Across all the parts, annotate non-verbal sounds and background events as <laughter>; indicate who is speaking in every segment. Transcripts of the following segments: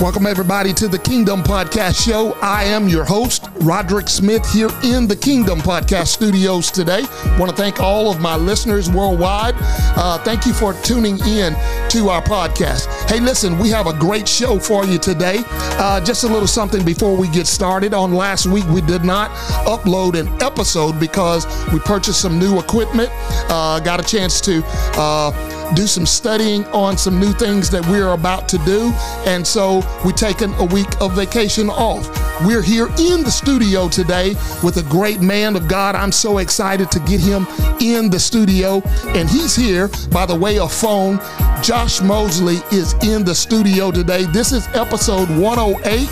Speaker 1: Welcome, everybody, to the Kingdom Podcast Show. I am your host, Roderick Smith, here in the Kingdom Podcast Studios today. want to thank all of my listeners worldwide. Uh, thank you for tuning in to our podcast. Hey, listen, we have a great show for you today. Uh, just a little something before we get started. On last week, we did not upload an episode because we purchased some new equipment, uh, got a chance to uh, do some studying on some new things that we're about to do. And so we're taking a week of vacation off. We're here in the studio today with a great man of God. I'm so excited to get him in the studio. And he's here by the way of phone. Josh Mosley is in the studio today. This is episode 108.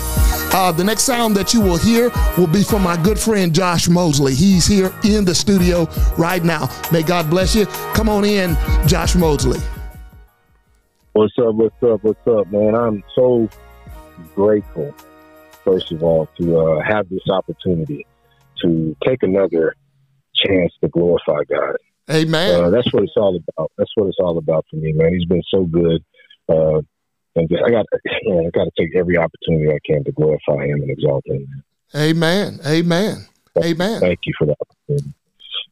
Speaker 1: Uh, the next sound that you will hear will be from my good friend Josh Mosley. He's here in the studio right now. May God bless you. Come on in, Josh Mosley.
Speaker 2: What's up? What's up? What's up, man? I'm so grateful, first of all, to uh, have this opportunity to take another chance to glorify God.
Speaker 1: Amen.
Speaker 2: Uh, that's what it's all about. That's what it's all about for me, man. He's been so good. Uh, and just, I got, I got to take every opportunity I can to glorify Him and exalt Him.
Speaker 1: Amen. Amen. Amen.
Speaker 2: Thank you for that opportunity.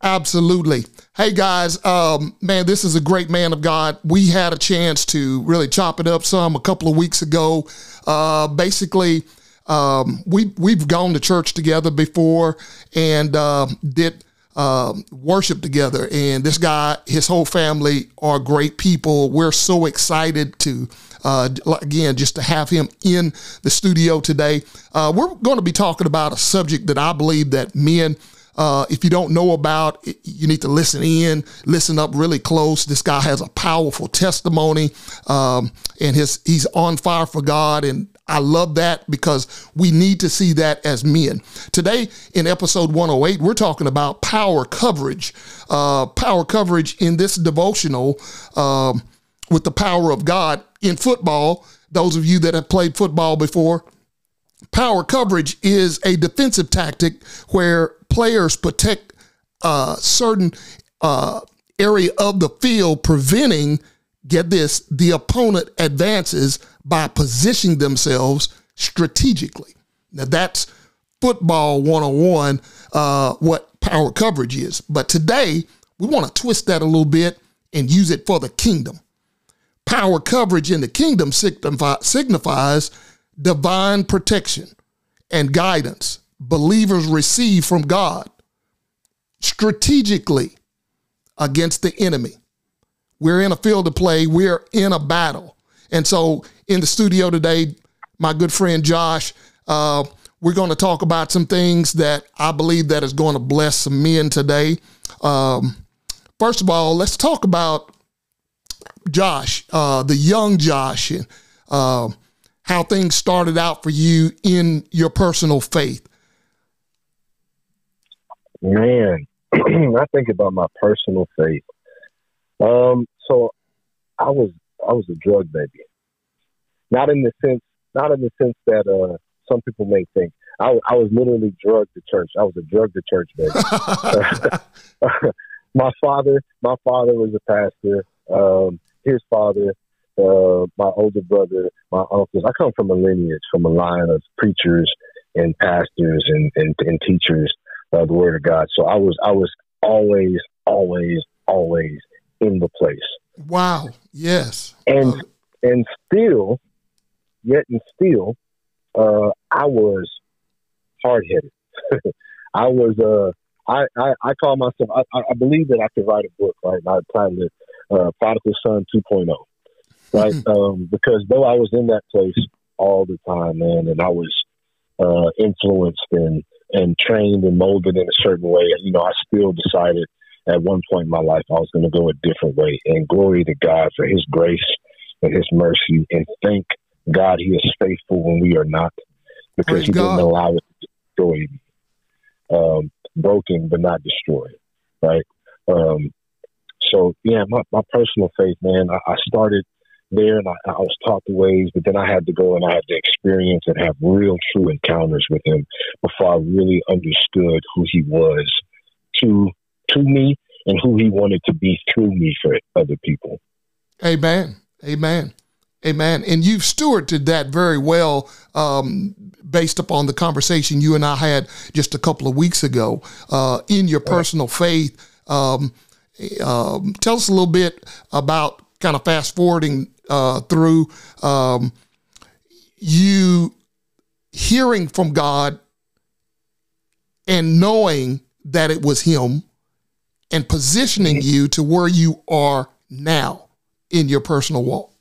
Speaker 1: Absolutely. Hey guys, um, man, this is a great man of God. We had a chance to really chop it up some a couple of weeks ago. Uh, basically, um, we we've gone to church together before and uh, did uh, worship together. And this guy, his whole family are great people. We're so excited to uh, again, just to have him in the studio today. Uh, we're going to be talking about a subject that I believe that men, uh, if you don't know about, you need to listen in, listen up really close. This guy has a powerful testimony, um, and his he's on fire for God, and I love that because we need to see that as men. Today, in episode 108, we're talking about power coverage. Uh, power coverage in this devotional um, with the power of God in football. Those of you that have played football before, power coverage is a defensive tactic where players protect a certain uh, area of the field, preventing, get this, the opponent advances by positioning themselves strategically. Now, that's football 101, uh, what power coverage is. But today, we want to twist that a little bit and use it for the kingdom. Power coverage in the kingdom signifies divine protection and guidance believers receive from God strategically against the enemy. We're in a field of play, we're in a battle. And so, in the studio today, my good friend Josh, uh, we're going to talk about some things that I believe that is going to bless some men today. Um, first of all, let's talk about Josh, uh, the young Josh, and uh, how things started out for you in your personal faith.
Speaker 2: Man, <clears throat> I think about my personal faith. Um, so I was I was a drug baby, not in the sense not in the sense that uh, some people may think. I, I was literally drugged to church. I was a drug to church baby. <laughs> <laughs> my father, my father was a pastor. Um, his father, uh, my older brother, my uncles. I come from a lineage, from a line of preachers and pastors and, and, and teachers of the Word of God. So I was I was always, always, always in the place.
Speaker 1: Wow. Yes.
Speaker 2: And uh, and still, yet and still, uh, I was hard headed. <laughs> I was uh I, I, I call myself I, I believe that I could write a book, right? I titled it uh, Prodigal Son 2.0, right? Mm-hmm. Um, because though I was in that place all the time, man, and I was uh, influenced and and trained and molded in a certain way, you know, I still decided at one point in my life I was going to go a different way. And glory to God for His grace and His mercy, and thank God He is faithful when we are not, because Praise He God. didn't allow it to destroy me. Um, broken but not destroyed, right? Um, so yeah, my, my personal faith, man, I, I started there and I, I, was taught the ways, but then I had to go and I had to experience and have real true encounters with him before I really understood who he was to to me and who he wanted to be through me for other people.
Speaker 1: Amen. Amen. Amen. And you've stewarded that very well um, based upon the conversation you and I had just a couple of weeks ago uh, in your personal faith. Um, um, tell us a little bit about kind of fast forwarding uh, through um, you hearing from God and knowing that it was Him and positioning you to where you are now in your personal walk.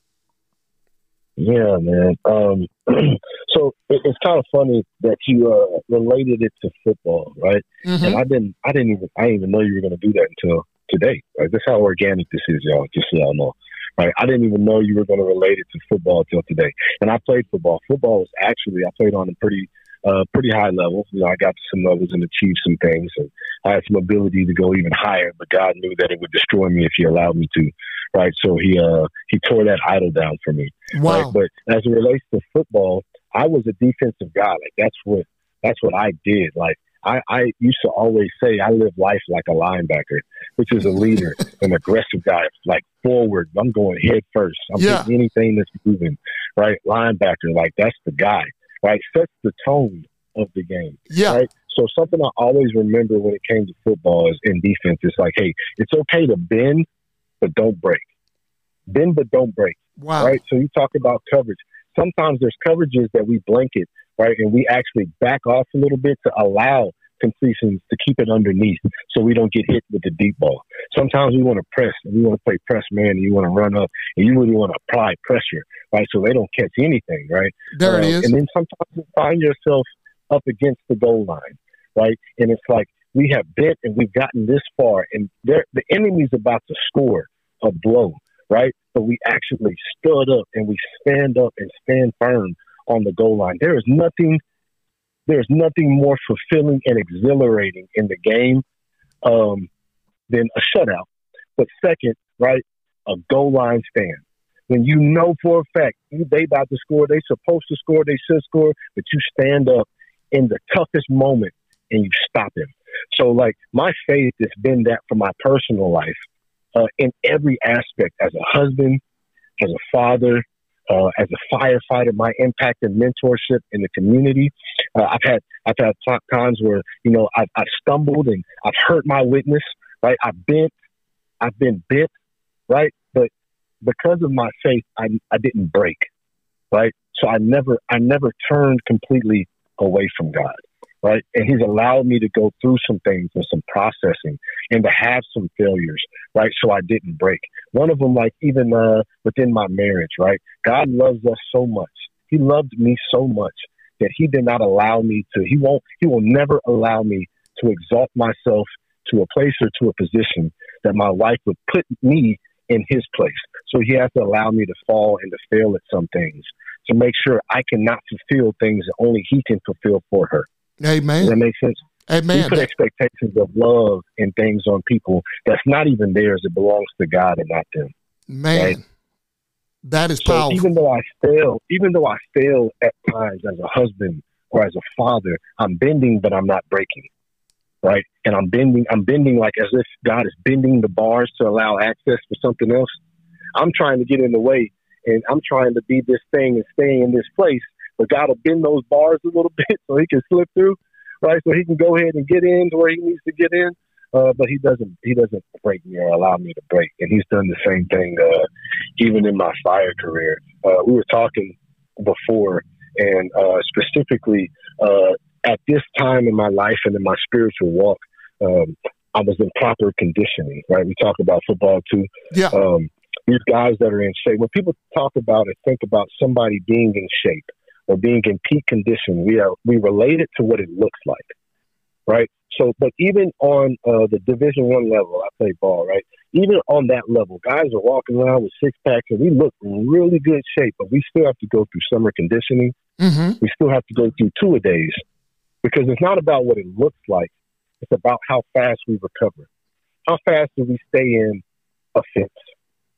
Speaker 2: Yeah, man. Um, <clears throat> so it, it's kind of funny that you uh, related it to football, right? Mm-hmm. And I didn't, I didn't even, I didn't even know you were going to do that until today. Right? That's how organic this is, y'all. Just so y'all know. Right? I didn't even know you were going to relate it to football until today. And I played football. Football was actually I played on a pretty uh, pretty high level. You know, I got to some levels and achieved some things, and I had some ability to go even higher. But God knew that it would destroy me if He allowed me to, right? So He uh, He tore that idol down for me.
Speaker 1: Wow.
Speaker 2: Right? But as it relates to football, I was a defensive guy. Like that's what that's what I did. Like I, I used to always say I live life like a linebacker, which is a leader, <laughs> an aggressive guy, like forward. I'm going head first. I'm yeah. taking anything that's moving, right? Linebacker, like that's the guy, right? Sets the tone of the game.
Speaker 1: Yeah.
Speaker 2: Right? So something I always remember when it came to football is in defense, it's like, hey, it's okay to bend, but don't break. Bend, but don't break.
Speaker 1: Wow.
Speaker 2: Right? So you talk about coverage. Sometimes there's coverages that we blanket right? And we actually back off a little bit to allow completions to keep it underneath so we don't get hit with the deep ball. Sometimes we want to press and we want to play press man and you want to run up and you really want to apply pressure, right? So they don't catch anything, right?
Speaker 1: There it uh, is.
Speaker 2: And then sometimes you find yourself up against the goal line, right? And it's like we have bent and we've gotten this far and the enemy's about to score a blow, right? But we actually stood up and we stand up and stand firm on the goal line. There is nothing there's nothing more fulfilling and exhilarating in the game um, than a shutout. But second, right, a goal line stand. When you know for a fact they about to score, they supposed to score, they should score, but you stand up in the toughest moment and you stop him. So, like, my faith has been that for my personal life uh, in every aspect as a husband, as a father, uh, as a firefighter, my impact and mentorship in the community. Uh, I've had I've had times where you know I've, I've stumbled and I've hurt my witness. Right, I've been I've been bit. Right, but because of my faith, I I didn't break. Right, so I never I never turned completely away from God right? And he's allowed me to go through some things and some processing and to have some failures, right? So I didn't break. One of them, like even uh, within my marriage, right? God loves us so much. He loved me so much that he did not allow me to, he won't, he will never allow me to exalt myself to a place or to a position that my wife would put me in his place. So he has to allow me to fall and to fail at some things to make sure I cannot fulfill things that only he can fulfill for her.
Speaker 1: Amen.
Speaker 2: Does that make sense?
Speaker 1: Amen.
Speaker 2: We put expectations of love and things on people that's not even theirs. It belongs to God and not them.
Speaker 1: Man, right? That is so powerful.
Speaker 2: Even though I fail, even though I fail at times as a husband or as a father, I'm bending, but I'm not breaking. Right, and I'm bending. I'm bending like as if God is bending the bars to allow access for something else. I'm trying to get in the way, and I'm trying to be this thing and stay in this place but God will bend those bars a little <laughs> bit so he can slip through, right? So he can go ahead and get in to where he needs to get in. Uh, but he doesn't he doesn't break me or allow me to break, and he's done the same thing uh, even in my fire career. Uh, we were talking before, and uh, specifically uh, at this time in my life and in my spiritual walk, um, I was in proper conditioning. Right, we talk about football too.
Speaker 1: Yeah. Um,
Speaker 2: these guys that are in shape. When people talk about and think about somebody being in shape, or being in peak condition, we are we relate it to what it looks like, right? So, but even on uh, the Division One level, I play ball, right? Even on that level, guys are walking around with six packs, and we look in really good shape, but we still have to go through summer conditioning.
Speaker 1: Mm-hmm.
Speaker 2: We still have to go through two a days because it's not about what it looks like; it's about how fast we recover. How fast do we stay in offense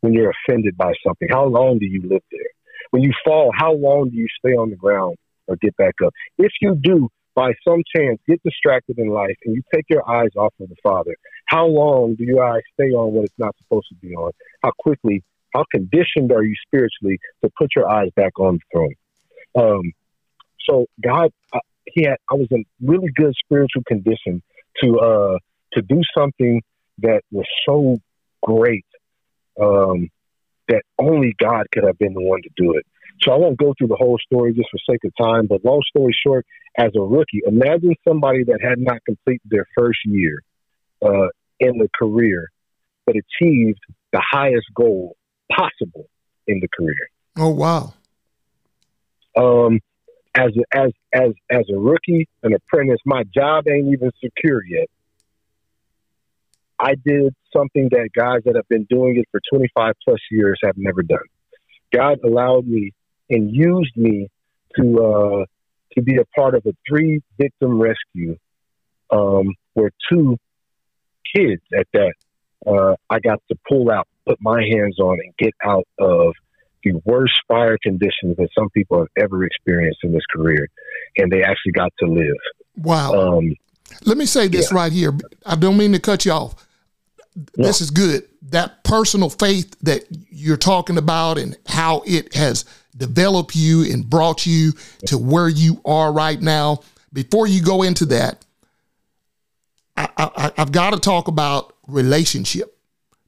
Speaker 2: when you're offended by something? How long do you live there? when you fall, how long do you stay on the ground or get back up? If you do, by some chance, get distracted in life and you take your eyes off of the Father, how long do your eyes stay on what it's not supposed to be on? How quickly, how conditioned are you spiritually to put your eyes back on the throne? Um, so God, uh, he had, I was in really good spiritual condition to, uh, to do something that was so great, um, that only God could have been the one to do it. So I won't go through the whole story just for sake of time, but long story short, as a rookie, imagine somebody that had not completed their first year uh, in the career, but achieved the highest goal possible in the career.
Speaker 1: Oh wow!
Speaker 2: Um, as a, as as as a rookie, an apprentice, my job ain't even secure yet. I did something that guys that have been doing it for 25 plus years have never done. God allowed me and used me to uh, to be a part of a three victim rescue um, where two kids at that uh, I got to pull out, put my hands on, and get out of the worst fire conditions that some people have ever experienced in this career, and they actually got to live.
Speaker 1: Wow. Um, Let me say this yeah. right here. I don't mean to cut you off. This is good. That personal faith that you're talking about and how it has developed you and brought you to where you are right now. Before you go into that, I, I, I've got to talk about relationship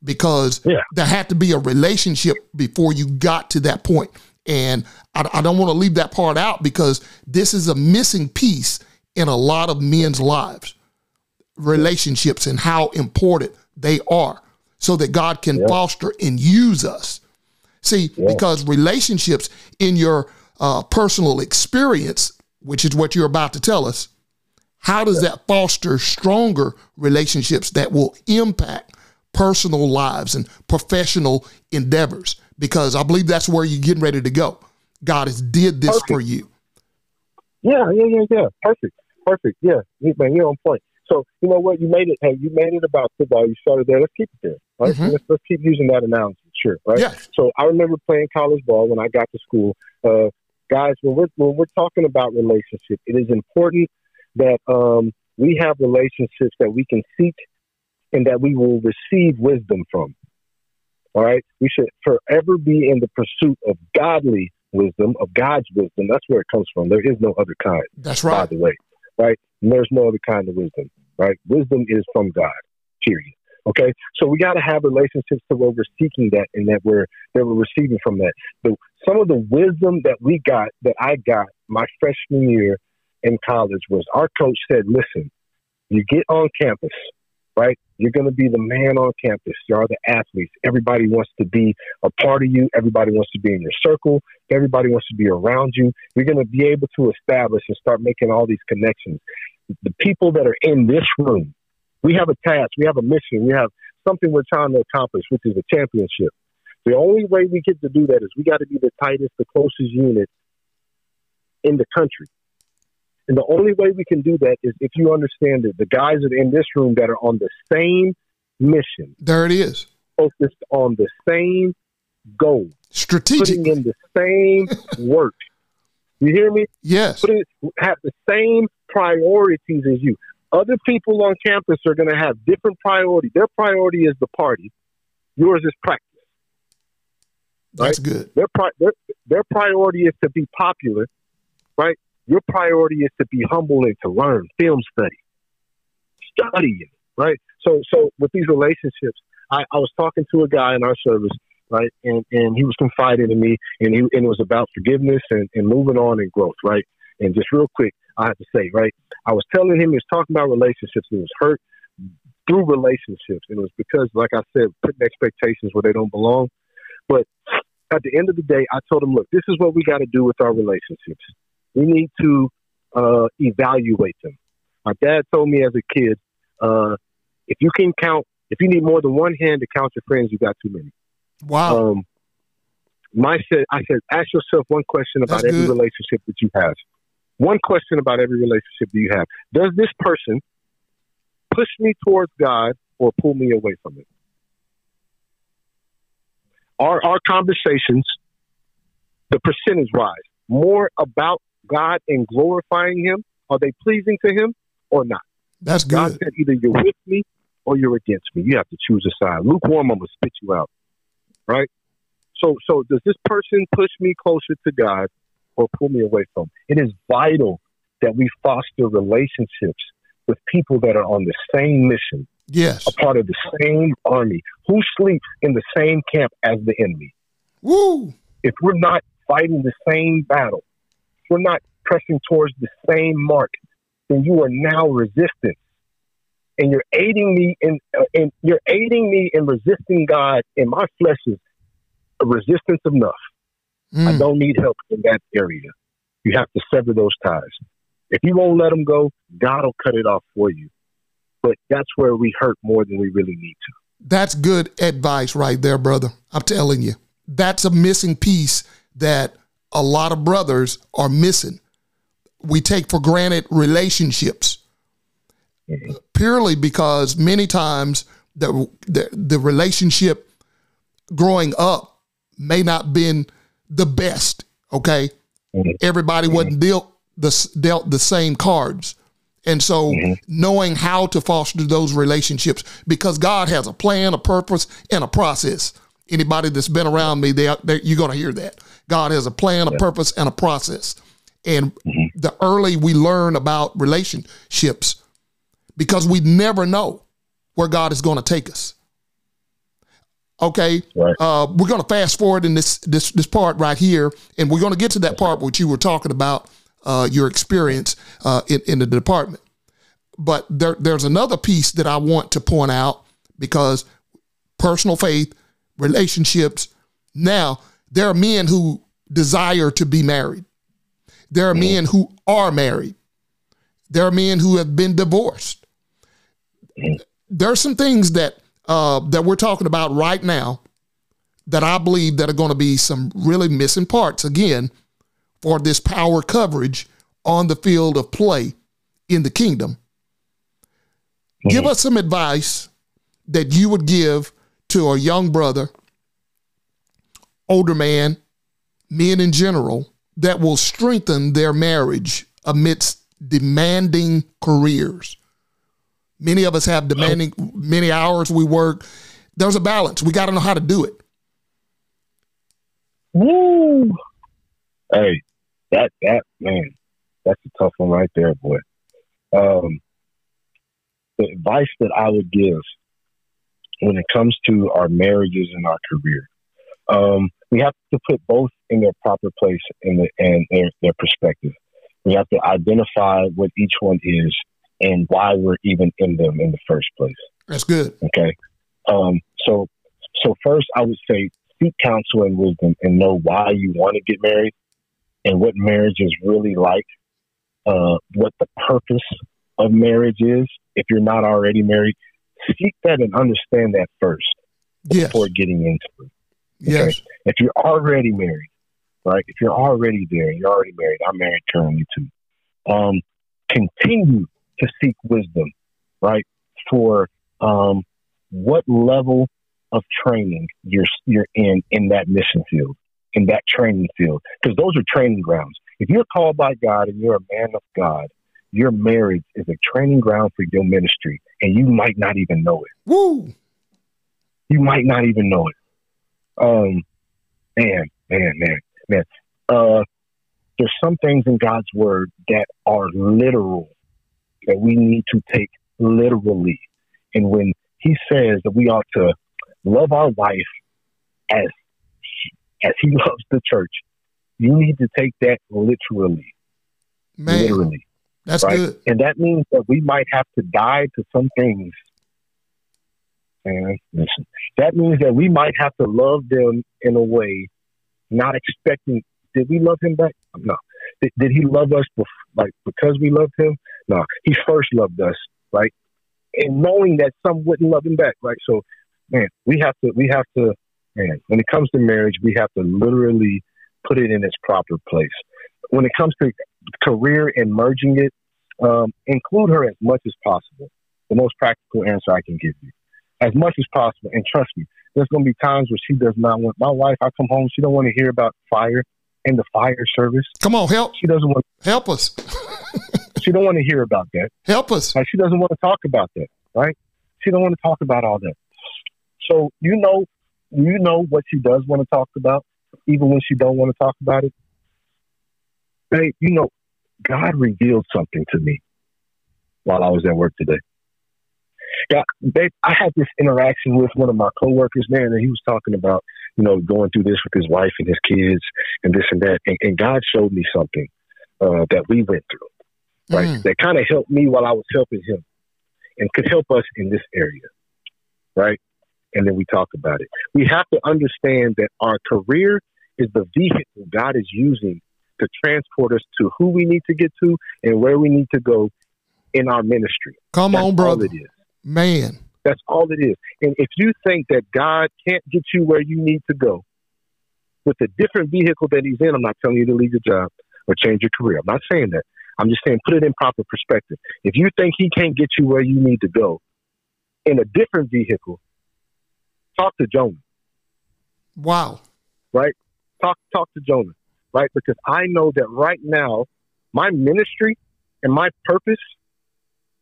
Speaker 1: because yeah. there had to be a relationship before you got to that point. And I, I don't want to leave that part out because this is a missing piece in a lot of men's lives relationships and how important they are so that God can yeah. foster and use us. See, yeah. because relationships in your uh, personal experience, which is what you're about to tell us, how does that foster stronger relationships that will impact personal lives and professional endeavors? Because I believe that's where you're getting ready to go. God has did this Perfect. for you.
Speaker 2: Yeah, yeah, yeah, yeah. Perfect. Perfect. Yeah, man, you're on point. So you know what? You made it. Hey, you made it about football. You started there. Let's keep it there. Right? Mm-hmm. Let's, let's keep using that analogy. Sure. Right.
Speaker 1: Yeah.
Speaker 2: So I remember playing college ball when I got to school. Uh, guys, when we're when we're talking about relationships, it is important that um, we have relationships that we can seek and that we will receive wisdom from. All right. We should forever be in the pursuit of godly wisdom, of God's wisdom. That's where it comes from. There is no other kind.
Speaker 1: That's right.
Speaker 2: By the way, right? And there's no other kind of wisdom, right? Wisdom is from God, period. Okay, so we got to have relationships to where we're seeking that and that we're that we're receiving from that. The, some of the wisdom that we got, that I got my freshman year in college, was our coach said, "Listen, you get on campus, right? You're going to be the man on campus. You are the athletes. Everybody wants to be a part of you. Everybody wants to be in your circle. Everybody wants to be around you. You're going to be able to establish and start making all these connections. The people that are in this room." We have a task, we have a mission, we have something we're trying to accomplish, which is a championship. The only way we get to do that is we got to be the tightest, the closest unit in the country. And the only way we can do that is if you understand that the guys that are in this room that are on the same mission.
Speaker 1: There it is.
Speaker 2: Focused on the same goal.
Speaker 1: Strategic.
Speaker 2: Putting in the same <laughs> work. You hear me?
Speaker 1: Yes.
Speaker 2: Putting, have the same priorities as you. Other people on campus are going to have different priority. Their priority is the party. Yours is practice.
Speaker 1: That's good.
Speaker 2: Their, pri- their, their priority is to be popular, right? Your priority is to be humble and to learn, film study, studying, right? So, so with these relationships, I, I was talking to a guy in our service, right, and and he was confiding in me, and he and it was about forgiveness and, and moving on and growth, right? And just real quick, I have to say, right? I was telling him he was talking about relationships. He was hurt through relationships, and it was because, like I said, putting expectations where they don't belong. But at the end of the day, I told him, look, this is what we got to do with our relationships. We need to uh, evaluate them. My dad told me as a kid, uh, if you can count, if you need more than one hand to count your friends, you got too many.
Speaker 1: Wow. Um,
Speaker 2: my said, I said, ask yourself one question about every relationship that you have. One question about every relationship do you have? Does this person push me towards God or pull me away from it? Are our conversations, the percentage wise, more about God and glorifying Him? Are they pleasing to Him or not?
Speaker 1: That's good.
Speaker 2: God said either you're with me or you're against me. You have to choose a side. Lukewarm, I'm going to spit you out. Right? So, so does this person push me closer to God or pull me away from? It is vital that we foster relationships with people that are on the same mission,
Speaker 1: Yes.
Speaker 2: a part of the same army, who sleeps in the same camp as the enemy.
Speaker 1: Woo.
Speaker 2: If we're not fighting the same battle, if we're not pressing towards the same mark, then you are now resistant. And you're aiding me in, uh, and you're aiding me in resisting God, and my flesh is a resistance enough. I
Speaker 1: Mm.
Speaker 2: don't need help in that area. You have to sever those ties. If you won't let them go, God will cut it off for you. But that's where we hurt more than we really need to.
Speaker 1: That's good advice right there, brother. I'm telling you. That's a missing piece that a lot of brothers are missing. We take for granted relationships purely because many times the, the the relationship growing up may not been the best. Okay,
Speaker 2: Mhm.
Speaker 1: everybody wasn't dealt the dealt the same cards, and so knowing how to foster those relationships because God has a plan, a purpose, and a process. Anybody that's been around me, they, they you're going to hear that God has a plan, a purpose, and a process. And the early we learn about relationships, because we never know where God is going to take us. Okay,
Speaker 2: Right.
Speaker 1: uh, we're going to fast forward in this this this part right here, and we're going to get to that part which you were talking about uh, your experience uh, in in the department. But there there's another piece that I want to point out because personal faith, relationships. Now there are men who desire to be married. There are men who are married. There are men who have been divorced. There are some things that uh, that we're talking about right now that I believe that are going to be some really missing parts again for this power coverage on the field of play in the kingdom. Give us some advice that you would give to a young brother, older man, men in general, that will strengthen their marriage amidst demanding careers. Many of us have demanding many hours we work. There's a balance. We got to know how to do it.
Speaker 2: Woo! Hey, that that man, that's a tough one right there, boy. Um, the advice that I would give when it comes to our marriages and our career, um, we have to put both in their proper place in the and their, their perspective. We have to identify what each one is and why we're even in them in the first place.
Speaker 1: That's good.
Speaker 2: Okay. Um, so, so first, I would say seek counsel and wisdom and know why you want to get married and what marriage is really like, uh, what the purpose of marriage is. If you're not already married, seek that and understand that first
Speaker 1: Yes.
Speaker 2: before getting into it.
Speaker 1: Yes.
Speaker 2: If you're already married, right? If you're already there, you're already married. I'm married currently too. Um, continue to seek wisdom, right? For um, what level of training you're you're in in that mission field, in that training field, because those are training grounds. If you're called by God and you're a man of God, your marriage is a training ground for your ministry, and you might not even know it.
Speaker 1: Woo.
Speaker 2: You might not even know it. Um, man, man, man, man. Uh, there's some things in God's word that are literal that we need to take literally. And when He says that we ought to love our wife as as He <laughs> loves the church, you need to take that literally.
Speaker 1: Man,
Speaker 2: literally,
Speaker 1: that's
Speaker 2: right?
Speaker 1: good.
Speaker 2: And that means that we might have to die to some things. And listen, that means that we might have to love them in a way, not expecting. Did we love him back? No. Did, did he love us like because we loved him? No. He first loved us, right? And knowing that some wouldn't love him back, right? So, man, we have to. We have to. Man, when it comes to marriage, we have to literally put it in its proper place. When it comes to career and merging it, um, include her as much as possible. The most practical answer I can give you, as much as possible. And trust me, there's going to be times where she does not want. My wife, I come home, she don't want to hear about fire and the fire service.
Speaker 1: Come on, help
Speaker 2: She doesn't want.
Speaker 1: help us.
Speaker 2: She don't want to hear about that.
Speaker 1: help us.
Speaker 2: Like she doesn't want to talk about that, right? She don't want to talk about all that. So you know, you know what she does want to talk about, even when she don't want to talk about it? Babe, you know, God revealed something to me while I was at work today. Yeah, babe, I had this interaction with one of my coworkers, man, and he was talking about, you know, going through this with his wife and his kids and this and that. And, and God showed me something uh, that we went through, right? Mm. That kind of helped me while I was helping him and could help us in this area, right? And then we talk about it. We have to understand that our career is the vehicle God is using to transport us to who we need to get to and where we need to go in our ministry.
Speaker 1: Come That's on, brother. it is. Man.
Speaker 2: That's all it is. And if you think that God can't get you where you need to go with a different vehicle that He's in, I'm not telling you to leave your job or change your career. I'm not saying that. I'm just saying put it in proper perspective. If you think He can't get you where you need to go in a different vehicle, talk to Jonah.
Speaker 1: Wow.
Speaker 2: Right? Talk talk to Jonah. Right? Because I know that right now, my ministry and my purpose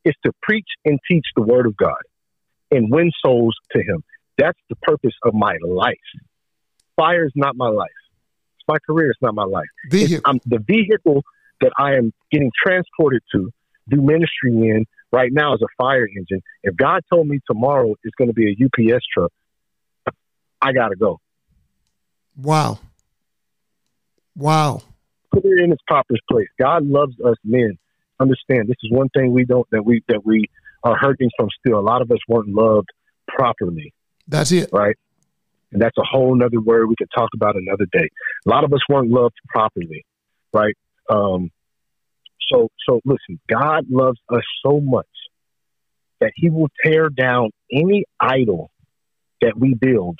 Speaker 2: is to preach and teach the word of God and win souls to him. That's the purpose of my life. Fire is not my life. It's my career. It's not my life. Vehicle. the vehicle that I am getting transported to do ministry in right now is a fire engine. If God told me tomorrow it's going to be a UPS truck, I got to go.
Speaker 1: Wow. Wow.
Speaker 2: Put it in its proper place. God loves us men understand this is one thing we don't that we that we are hurting from still. A lot of us weren't loved properly.
Speaker 1: That's it.
Speaker 2: Right. And that's a whole nother word we could talk about another day. A lot of us weren't loved properly. Right. Um, so so listen, God loves us so much that he will tear down any idol that we build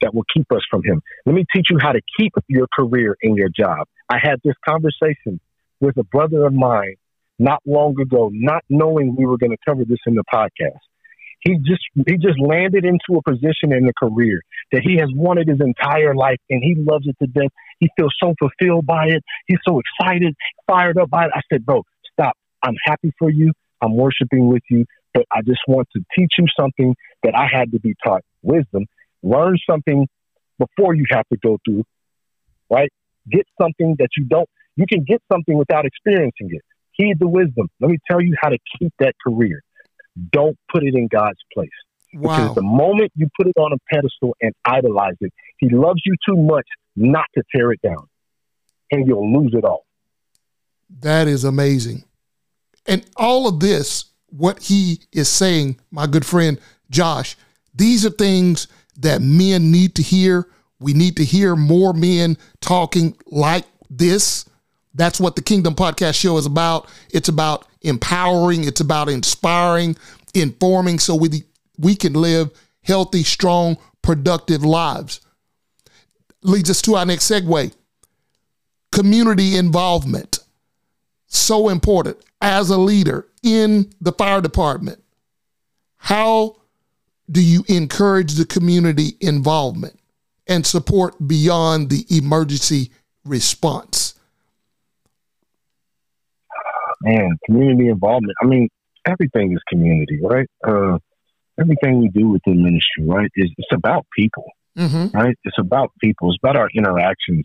Speaker 2: that will keep us from him. Let me teach you how to keep your career in your job. I had this conversation with a brother of mine not long ago, not knowing we were going to cover this in the podcast. He just he just landed into a position in the career that he has wanted his entire life, and he loves it to death. He feels so fulfilled by it. He's so excited, fired up by it. I said, "Bro, stop! I'm happy for you. I'm worshiping with you, but I just want to teach you something that I had to be taught. Wisdom. Learn something before you have to go through. Right? Get something that you don't. You can get something without experiencing it. Heed the wisdom. Let me tell you how to keep that career. Don't put it in God's place. Wow. Because the moment you put it on a pedestal and idolize it, He loves you too much not to tear it down. And you'll lose it all.
Speaker 1: That is amazing. And all of this, what he is saying, my good friend Josh, these are things that men need to hear. We need to hear more men talking like this that's what the Kingdom Podcast Show is about. It's about empowering, it's about inspiring, informing so we, we can live healthy, strong, productive lives. Leads us to our next segue community involvement. So important as a leader in the fire department. How do you encourage the community involvement and support beyond the emergency response?
Speaker 2: Man, community involvement. I mean, everything is community, right? Uh, everything we do within ministry, right, is it's about people, mm-hmm. right? It's about people. It's about our interactions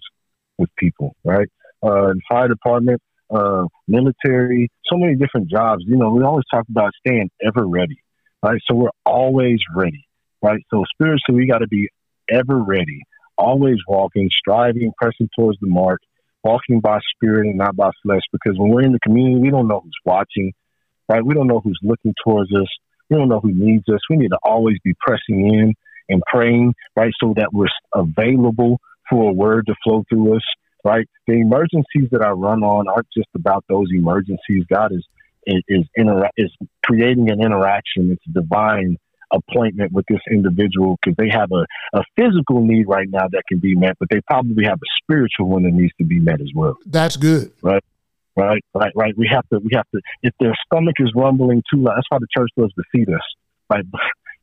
Speaker 2: with people, right? Uh, fire department, uh, military, so many different jobs. You know, we always talk about staying ever ready, right? So we're always ready, right? So spiritually, we got to be ever ready, always walking, striving, pressing towards the mark, walking by spirit and not by flesh. Because when we're in the community, we don't know who's watching, right? We don't know who's looking towards us. We don't know who needs us. We need to always be pressing in and praying, right? So that we're available for a word to flow through us, right? The emergencies that I run on aren't just about those emergencies. God is is is, inter- is creating an interaction. It's divine appointment with this individual because they have a, a physical need right now that can be met, but they probably have a spiritual one that needs to be met as well.
Speaker 1: That's good.
Speaker 2: Right. Right, right, right. We have to, we have to. If their stomach is rumbling too loud, that's why the church does defeat us, right? <laughs>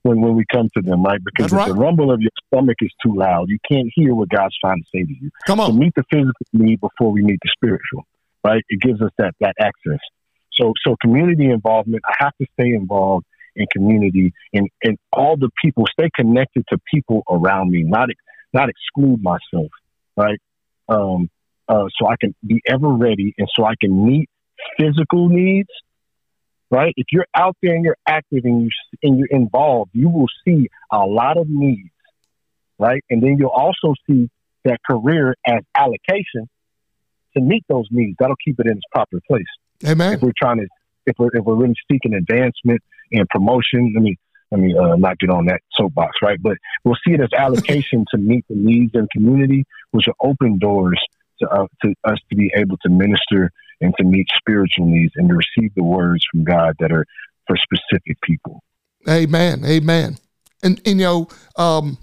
Speaker 2: When when we come to them, right? Because if the rumble of your stomach is too loud, you can't hear what God's trying to say to you.
Speaker 1: Come on,
Speaker 2: so meet the physical need before we meet the spiritual, right? It gives us that that access. So, so community involvement. I have to stay involved and community and, and all the people, stay connected to people around me, not not exclude myself, right? Um, uh, so I can be ever ready and so I can meet physical needs, right? If you're out there and you're active and you and you're involved, you will see a lot of needs, right? And then you'll also see that career as allocation to meet those needs. That'll keep it in its proper place.
Speaker 1: Amen.
Speaker 2: If we're trying to, if we're if we're really seeking advancement and promotion, let me let me uh, not get on that soapbox, right? But we'll see it as allocation to meet the needs of the community, which will open doors to, uh, to us to be able to minister and to meet spiritual needs and to receive the words from God that are for specific people.
Speaker 1: Amen. Amen. And, and you know, um,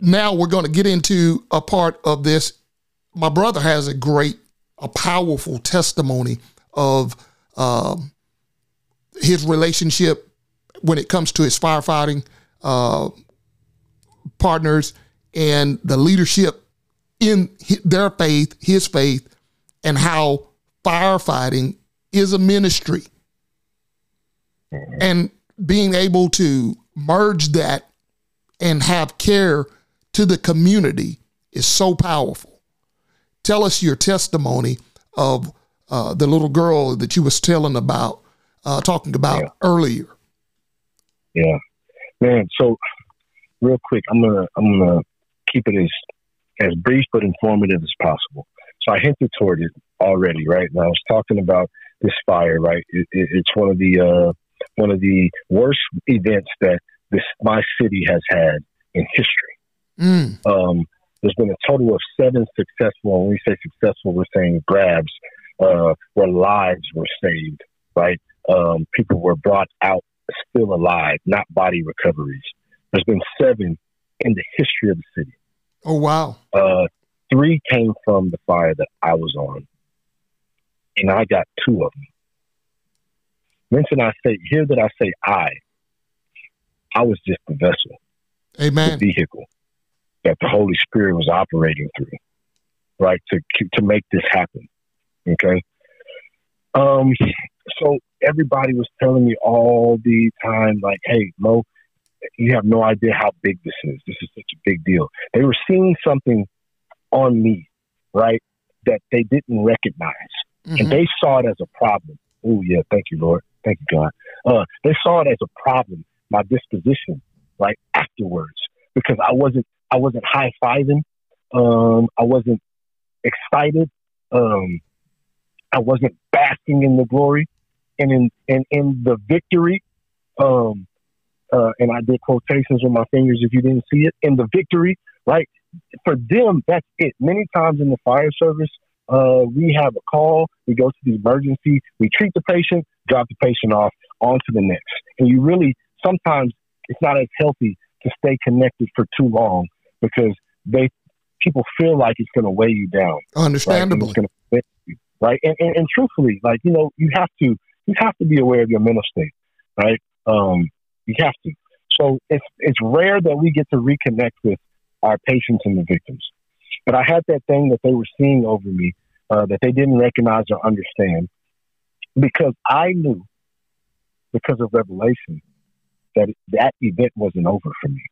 Speaker 1: now we're going to get into a part of this. My brother has a great, a powerful testimony of um, his relationship when it comes to his firefighting uh, partners and the leadership in their faith, his faith, and how firefighting is a ministry. And being able to merge that and have care to the community is so powerful. Tell us your testimony of uh, the little girl that you was telling about, uh, talking about yeah. earlier.
Speaker 2: Yeah, man. So, real quick, I'm gonna I'm gonna keep it as as brief but informative as possible. So I hinted toward it already, right? And I was talking about this fire, right? It, it, it's one of the uh, one of the worst events that this my city has had in history. Mm. Um, there's been a total of seven successful. When we say successful, we're saying grabs uh, where lives were saved. Right? Um, people were brought out still alive, not body recoveries. There's been seven in the history of the city.
Speaker 1: Oh wow!
Speaker 2: Uh, three came from the fire that I was on, and I got two of them. Mention I say here that I say I. I was just the vessel,
Speaker 1: Amen.
Speaker 2: the vehicle that the Holy Spirit was operating through, right to to make this happen. Okay. Um. So everybody was telling me all the time, like, "Hey, Mo, you have no idea how big this is. This is such a big deal." They were seeing something on me, right, that they didn't recognize. Mm-hmm. And they saw it as a problem. Oh, yeah, thank you, Lord. Thank you, God. Uh, they saw it as a problem, my disposition, right, afterwards, because I wasn't, I wasn't high fiving. Um, I wasn't excited. Um, I wasn't basking in the glory and in, and in the victory. Um, uh, and I did quotations with my fingers if you didn't see it. In the victory, right? for them, that's it. Many times in the fire service, uh, we have a call, we go to the emergency, we treat the patient, drop the patient off, on to the next. And you really, sometimes it's not as healthy to stay connected for too long because they people feel like it's going to weigh you down.
Speaker 1: Understandable.
Speaker 2: Right? Right? And, and, and truthfully, like, you know, you have to, you have to be aware of your mental state, right? Um, you have to. So it's, it's rare that we get to reconnect with our patients and the victims. But I had that thing that they were seeing over me uh, that they didn't recognize or understand because I knew, because of revelation, that that event wasn't over for me.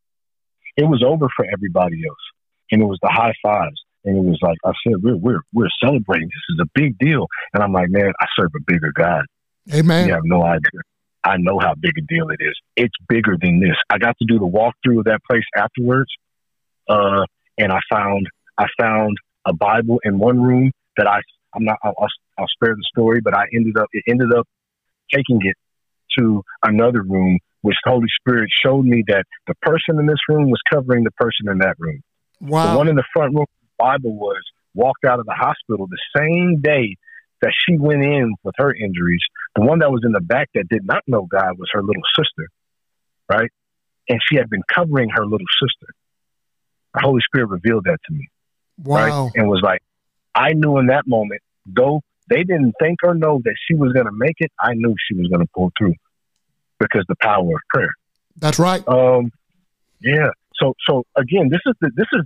Speaker 2: It was over for everybody else, and it was the high fives, and it was like I said, we're we're we're celebrating. This is a big deal, and I'm like, man, I serve a bigger God.
Speaker 1: Amen.
Speaker 2: You have no idea. I know how big a deal it is. It's bigger than this. I got to do the walkthrough of that place afterwards, uh, and I found I found a Bible in one room that I I'm not I'll, I'll spare the story, but I ended up it ended up taking it to another room, which the Holy Spirit showed me that the person in this room was covering the person in that room.
Speaker 1: Wow.
Speaker 2: The one in the front room, Bible was walked out of the hospital the same day that she went in with her injuries. The one that was in the back that did not know God was her little sister, right? And she had been covering her little sister the Holy Spirit revealed that to me.
Speaker 1: Wow.
Speaker 2: Right? And was like, I knew in that moment, though they didn't think or know that she was going to make it, I knew she was going to pull through because the power of prayer.
Speaker 1: That's right.
Speaker 2: Um, yeah. So, so again, this is the, this is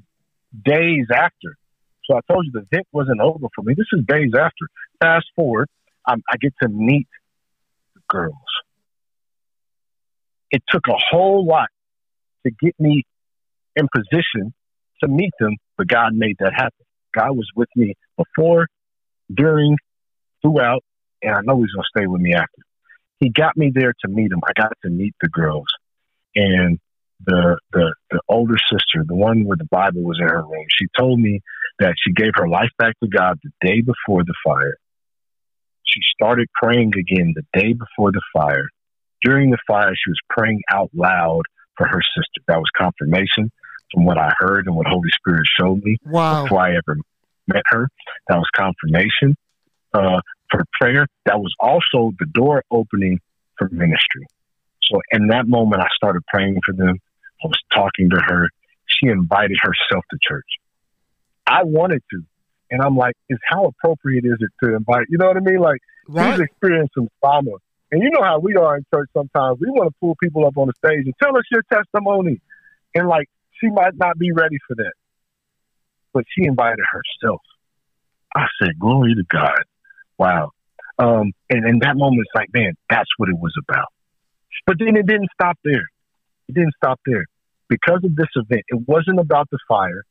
Speaker 2: days after. So I told you the event wasn't over for me. This is days after. Fast forward, I'm, I get to meet the girls. it took a whole lot to get me in position to meet them, but God made that happen. God was with me before, during, throughout, and I know He's going to stay with me after. He got me there to meet them. I got to meet the girls, and the the the older sister, the one where the Bible was in her room, she told me that she gave her life back to God the day before the fire. She started praying again the day before the fire. During the fire, she was praying out loud for her sister. That was confirmation from what I heard and what Holy Spirit showed me
Speaker 1: wow.
Speaker 2: before I ever met her. That was confirmation uh, for prayer. That was also the door opening for ministry. So in that moment, I started praying for them. I was talking to her. She invited herself to church. I wanted to. And I'm like, is how appropriate is it to invite? You know what I mean? Like, right. she's experienced some trauma. And you know how we are in church sometimes. We want to pull people up on the stage and tell us your testimony. And like, she might not be ready for that. But she invited herself. I said, glory to God. Wow. Um, and in that moment, it's like, man, that's what it was about. But then it didn't stop there. It didn't stop there. Because of this event, it wasn't about the fire.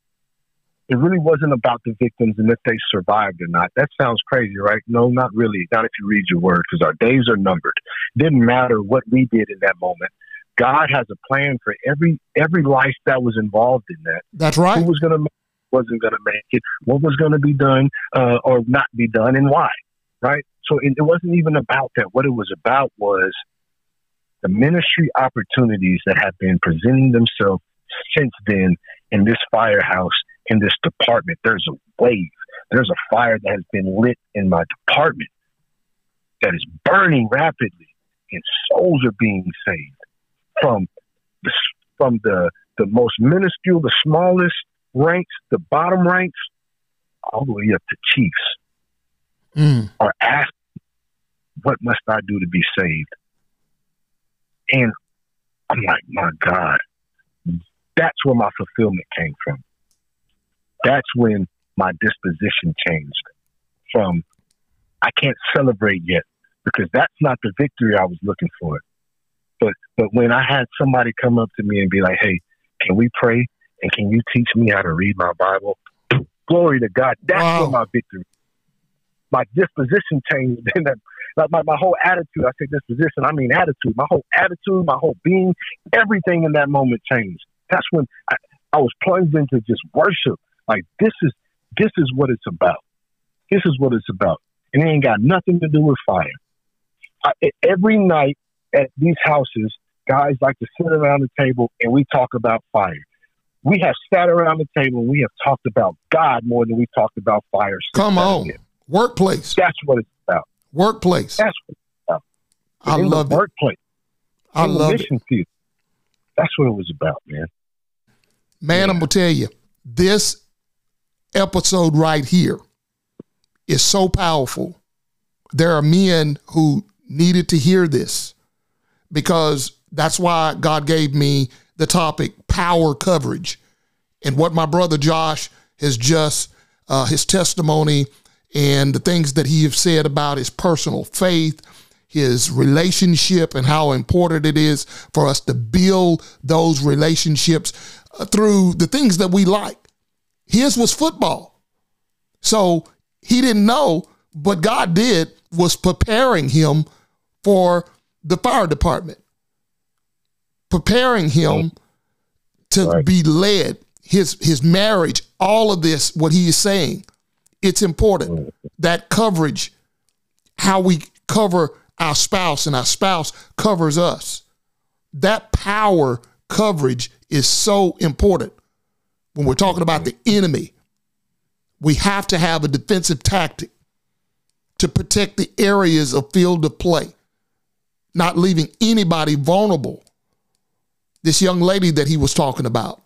Speaker 2: It really wasn't about the victims and if they survived or not. That sounds crazy, right? No, not really. Not if you read your word, because our days are numbered. It didn't matter what we did in that moment. God has a plan for every every life that was involved in that.
Speaker 1: That's right.
Speaker 2: Who was going to wasn't going to make it? What was going to be done uh, or not be done, and why? Right. So it, it wasn't even about that. What it was about was the ministry opportunities that have been presenting themselves since then in this firehouse, in this department. There's a wave. There's a fire that has been lit in my department that is burning rapidly, and souls are being saved from the from the the most minuscule, the smallest ranks, the bottom ranks, all the way up to chiefs, mm. are asked, "What must I do to be saved?" And I'm like, my God, that's where my fulfillment came from. That's when my disposition changed from I can't celebrate yet because that's not the victory I was looking for. But but when I had somebody come up to me and be like, "Hey, can we pray and can you teach me how to read my Bible?" Glory to God. That's wow. where my victory. My disposition changed <laughs> in that like my, my whole attitude, I say disposition, I mean attitude. My whole attitude, my whole being, everything in that moment changed. That's when I, I was plunged into just worship. Like this is this is what it's about. This is what it's about. And it ain't got nothing to do with fire. I, every night at these houses, guys like to sit around the table and we talk about fire. We have sat around the table and we have talked about God more than we talked about fire.
Speaker 1: Come on. Workplace.
Speaker 2: That's what it's about.
Speaker 1: Workplace.
Speaker 2: That's what it's about.
Speaker 1: I love
Speaker 2: it. Workplace.
Speaker 1: I love
Speaker 2: it. That's what it was about, man.
Speaker 1: Man, yeah. I'm gonna tell you, this episode right here is so powerful. There are men who needed to hear this because that's why God gave me the topic power coverage. And what my brother Josh has just, uh, his testimony and the things that he has said about his personal faith, his relationship, and how important it is for us to build those relationships uh, through the things that we like. His was football. So he didn't know, but God did, was preparing him for the fire department, preparing him to right. be led, his his marriage, all of this, what he is saying it's important that coverage, how we cover our spouse and our spouse covers us. That power coverage is so important. When we're talking about the enemy, we have to have a defensive tactic to protect the areas of field of play, not leaving anybody vulnerable. This young lady that he was talking about,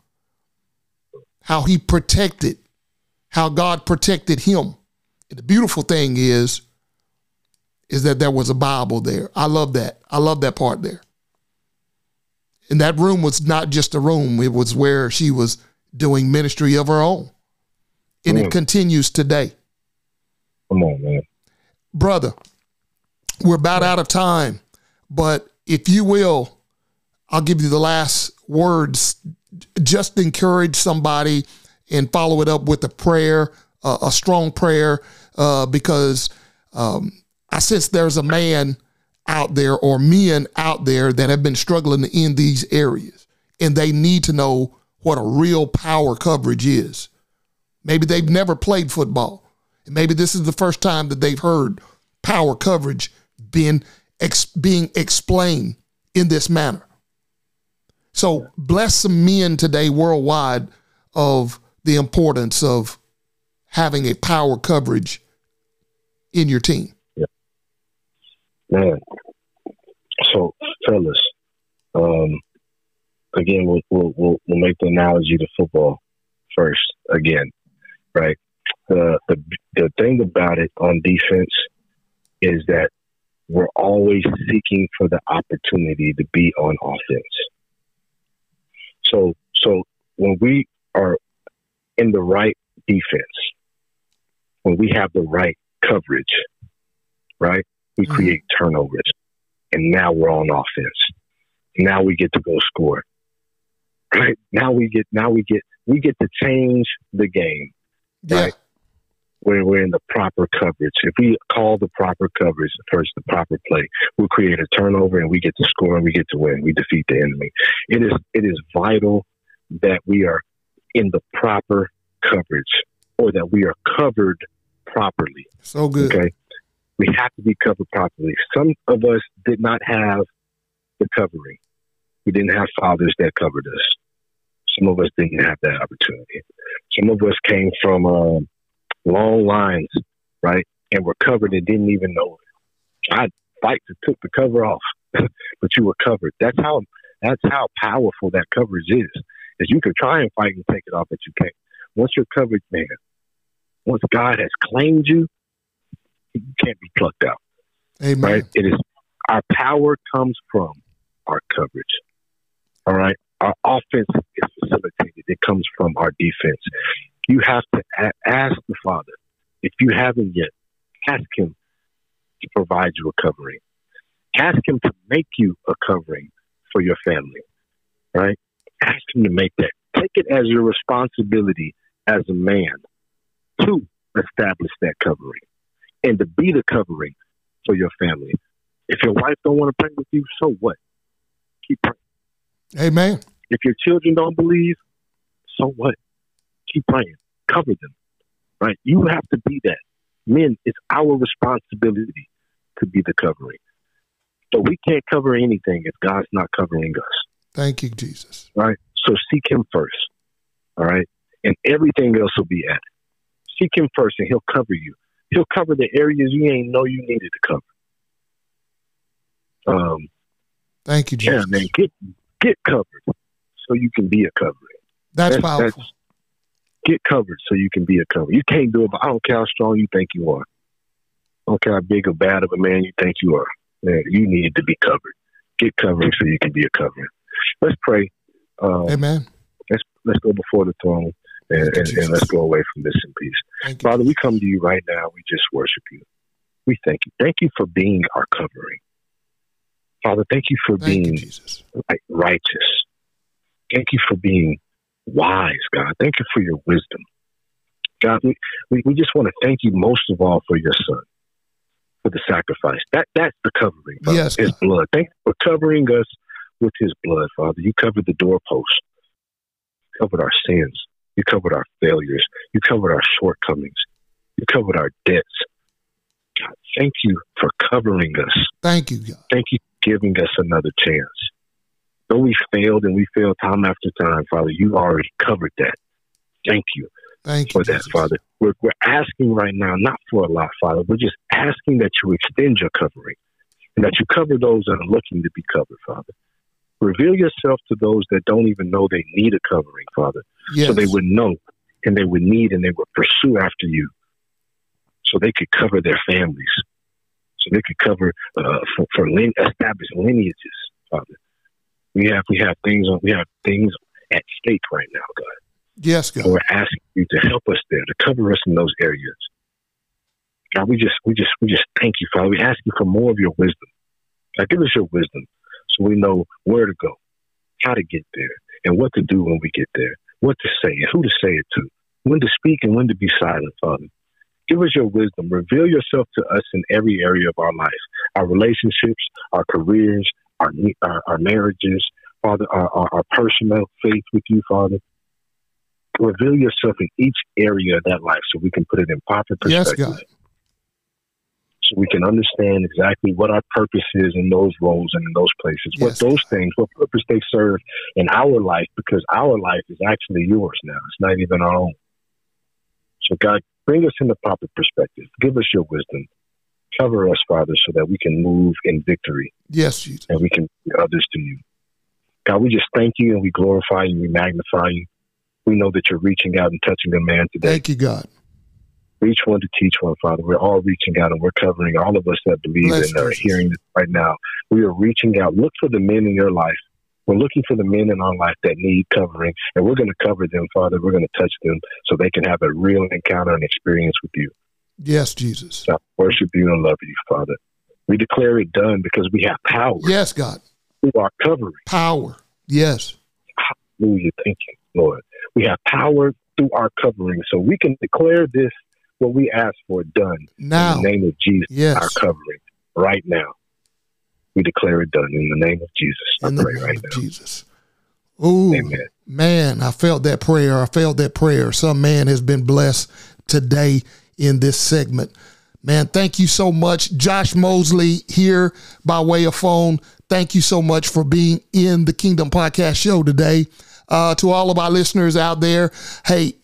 Speaker 1: how he protected how God protected him. And the beautiful thing is, is that there was a Bible there. I love that. I love that part there. And that room was not just a room, it was where she was doing ministry of her own. And mm. it continues today.
Speaker 2: Come on, man.
Speaker 1: Brother, we're about out of time, but if you will, I'll give you the last words. Just encourage somebody and follow it up with a prayer, uh, a strong prayer, uh, because um, I sense there's a man out there or men out there that have been struggling in these areas, and they need to know what a real power coverage is. Maybe they've never played football. And maybe this is the first time that they've heard power coverage being ex- being explained in this manner. So bless some men today worldwide of the importance of having a power coverage in your team.
Speaker 2: Yeah. Man. So fellas, um, again we'll, we'll, we'll make the analogy to football first again, right? The the thing about it on defense is that we're always seeking for the opportunity to be on offense. So, so when we are in the right defense, when we have the right coverage, right, we mm-hmm. create turnovers, and now we're on offense. Now we get to go score. Right now we get now we get we get to change the game. Right. Yeah when we're in the proper coverage. If we call the proper coverage first, the proper play, we'll create a turnover and we get to score and we get to win. We defeat the enemy. It is it is vital that we are in the proper coverage or that we are covered properly.
Speaker 1: So good.
Speaker 2: Okay. We have to be covered properly. Some of us did not have the covering. We didn't have fathers that covered us. Some of us didn't have that opportunity. Some of us came from um, long lines, right? And were covered and didn't even know it. I'd fight to took the cover off, <laughs> but you were covered. That's how that's how powerful that coverage is. Is you can try and fight and take it off, but you can't. Once you're covered, man, once God has claimed you, you can't be plucked out.
Speaker 1: Amen.
Speaker 2: Right? It is our power comes from our coverage. All right. Our offense is facilitated. It comes from our defense you have to a- ask the Father. If you haven't yet, ask Him to provide you a covering. Ask Him to make you a covering for your family, right? Ask Him to make that. Take it as your responsibility as a man to establish that covering and to be the covering for your family. If your wife don't want to pray with you, so what? Keep praying.
Speaker 1: Amen.
Speaker 2: If your children don't believe, so what? keep praying. Cover them. Right? You have to be that. Men, it's our responsibility to be the covering. So we can't cover anything if God's not covering us.
Speaker 1: Thank you, Jesus.
Speaker 2: Right? So seek Him first. All right? And everything else will be added. Seek Him first and He'll cover you. He'll cover the areas you ain't know you needed to cover. Um,
Speaker 1: Thank you, Jesus.
Speaker 2: Yeah, man, get get covered so you can be a covering.
Speaker 1: That's, that's powerful. That's,
Speaker 2: Get covered so you can be a cover. You can't do it, but I don't care how strong you think you are. I don't care how big or bad of a man you think you are. Man, you need to be covered. Get covered so you can be a covering. Let's pray.
Speaker 1: Um, Amen.
Speaker 2: Let's let's go before the throne and, and, and let's go away from this in peace. Thank Father, you. we come to you right now. We just worship you. We thank you. Thank you for being our covering. Father, thank you for thank being you, righteous. Thank you for being wise, God. Thank you for your wisdom. God, we, we, we just want to thank you most of all for your son, for the sacrifice. That That's the covering, Father, yes, his blood. Thank you for covering us with his blood, Father. You covered the doorpost. You covered our sins. You covered our failures. You covered our shortcomings. You covered our debts. God, thank you for covering us.
Speaker 1: Thank you, God.
Speaker 2: Thank you for giving us another chance though we failed and we failed time after time, Father, you already covered that. Thank you.
Speaker 1: Thank You
Speaker 2: for
Speaker 1: you,
Speaker 2: that, Jesus. Father. We're, we're asking right now, not for a lot, Father. We're just asking that you extend your covering and that you cover those that are looking to be covered, Father. Reveal yourself to those that don't even know they need a covering, Father. Yes. So they would know and they would need and they would pursue after you so they could cover their families, so they could cover uh, for, for lin- established lineages, Father. We have we have things we have things at stake right now, God.
Speaker 1: Yes, God.
Speaker 2: We're asking you to help us there, to cover us in those areas. God, we just we just we just thank you, Father. We ask you for more of your wisdom. God, give us your wisdom so we know where to go, how to get there, and what to do when we get there, what to say and who to say it to, when to speak and when to be silent, Father. Give us your wisdom. Reveal yourself to us in every area of our life, our relationships, our careers, our our, our marriages, Father, our, our, our personal faith with you, Father. Reveal yourself in each area of that life so we can put it in proper perspective. Yes, God so we can understand exactly what our purpose is in those roles and in those places, yes. what those things, what purpose they serve in our life, because our life is actually yours now. It's not even our own. So, God, bring us into proper perspective. Give us your wisdom. Cover us, Father, so that we can move in victory.
Speaker 1: Yes, Jesus.
Speaker 2: And we can bring others to you. God, we just thank you and we glorify you, we magnify you. We know that you're reaching out and touching a man today.
Speaker 1: Thank you, God
Speaker 2: reach one to teach one, Father. We're all reaching out and we're covering all of us that believe Bless and are hearing this right now. We are reaching out. Look for the men in your life. We're looking for the men in our life that need covering, and we're going to cover them, Father. We're going to touch them so they can have a real encounter and experience with you.
Speaker 1: Yes, Jesus.
Speaker 2: I worship you and love you, Father. We declare it done because we have power.
Speaker 1: Yes, God.
Speaker 2: Through our covering.
Speaker 1: Power. Yes.
Speaker 2: Hallelujah. Thank you, Lord. We have power through our covering. So we can declare this what we ask for done
Speaker 1: now.
Speaker 2: in the name of Jesus,
Speaker 1: yes.
Speaker 2: our covering right now. We declare it done in the name of Jesus.
Speaker 1: In I pray right now. Jesus. Ooh, Amen. man, I felt that prayer. I felt that prayer. Some man has been blessed today in this segment. Man, thank you so much. Josh Mosley here by way of phone. Thank you so much for being in the Kingdom Podcast Show today. Uh, to all of our listeners out there, hey,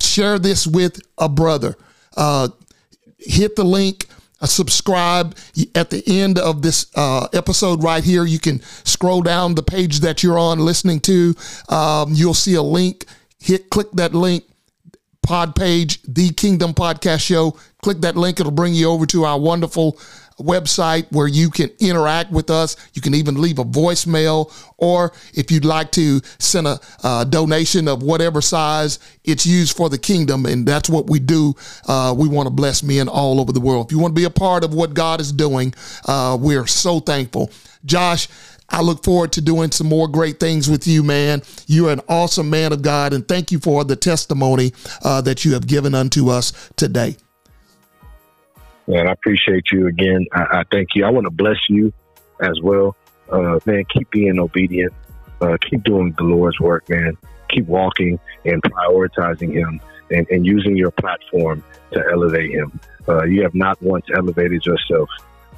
Speaker 1: share this with a brother. Uh, hit the link, uh, subscribe. At the end of this uh, episode right here, you can scroll down the page that you're on listening to. Um, you'll see a link. Hit click that link. Pod page, the Kingdom Podcast Show. Click that link. It'll bring you over to our wonderful website where you can interact with us. You can even leave a voicemail, or if you'd like to send a, donation of whatever size, it's used for the kingdom, and that's what we do. Uh, we want to bless men all over the world. If you want to be a part of what God is doing, uh, we're so thankful. Josh, I look forward to doing some more great things with you, man. You're an awesome man of God, and thank you for the testimony uh, that you have given unto us today.
Speaker 2: Man, I appreciate you again. I, I thank you. I want to bless you as well. Uh, man, keep being obedient. Uh, keep doing the Lord's work, man. Keep walking and prioritizing Him and, and using your platform to elevate Him. Uh, you have not once elevated yourself,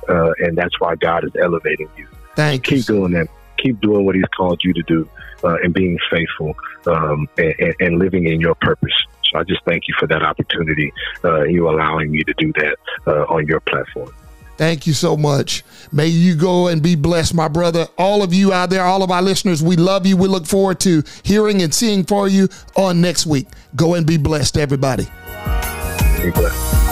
Speaker 2: uh, and that's why God is elevating you.
Speaker 1: Thank
Speaker 2: keep
Speaker 1: you.
Speaker 2: Keep doing that. Keep doing what He's called you to do uh, and being faithful um, and, and living in your purpose. So I just thank you for that opportunity, uh, you allowing me to do that uh, on your platform.
Speaker 1: Thank you so much. May you go and be blessed, my brother. All of you out there, all of our listeners, we love you. We look forward to hearing and seeing for you on next week. Go and be blessed, everybody.
Speaker 2: Be blessed.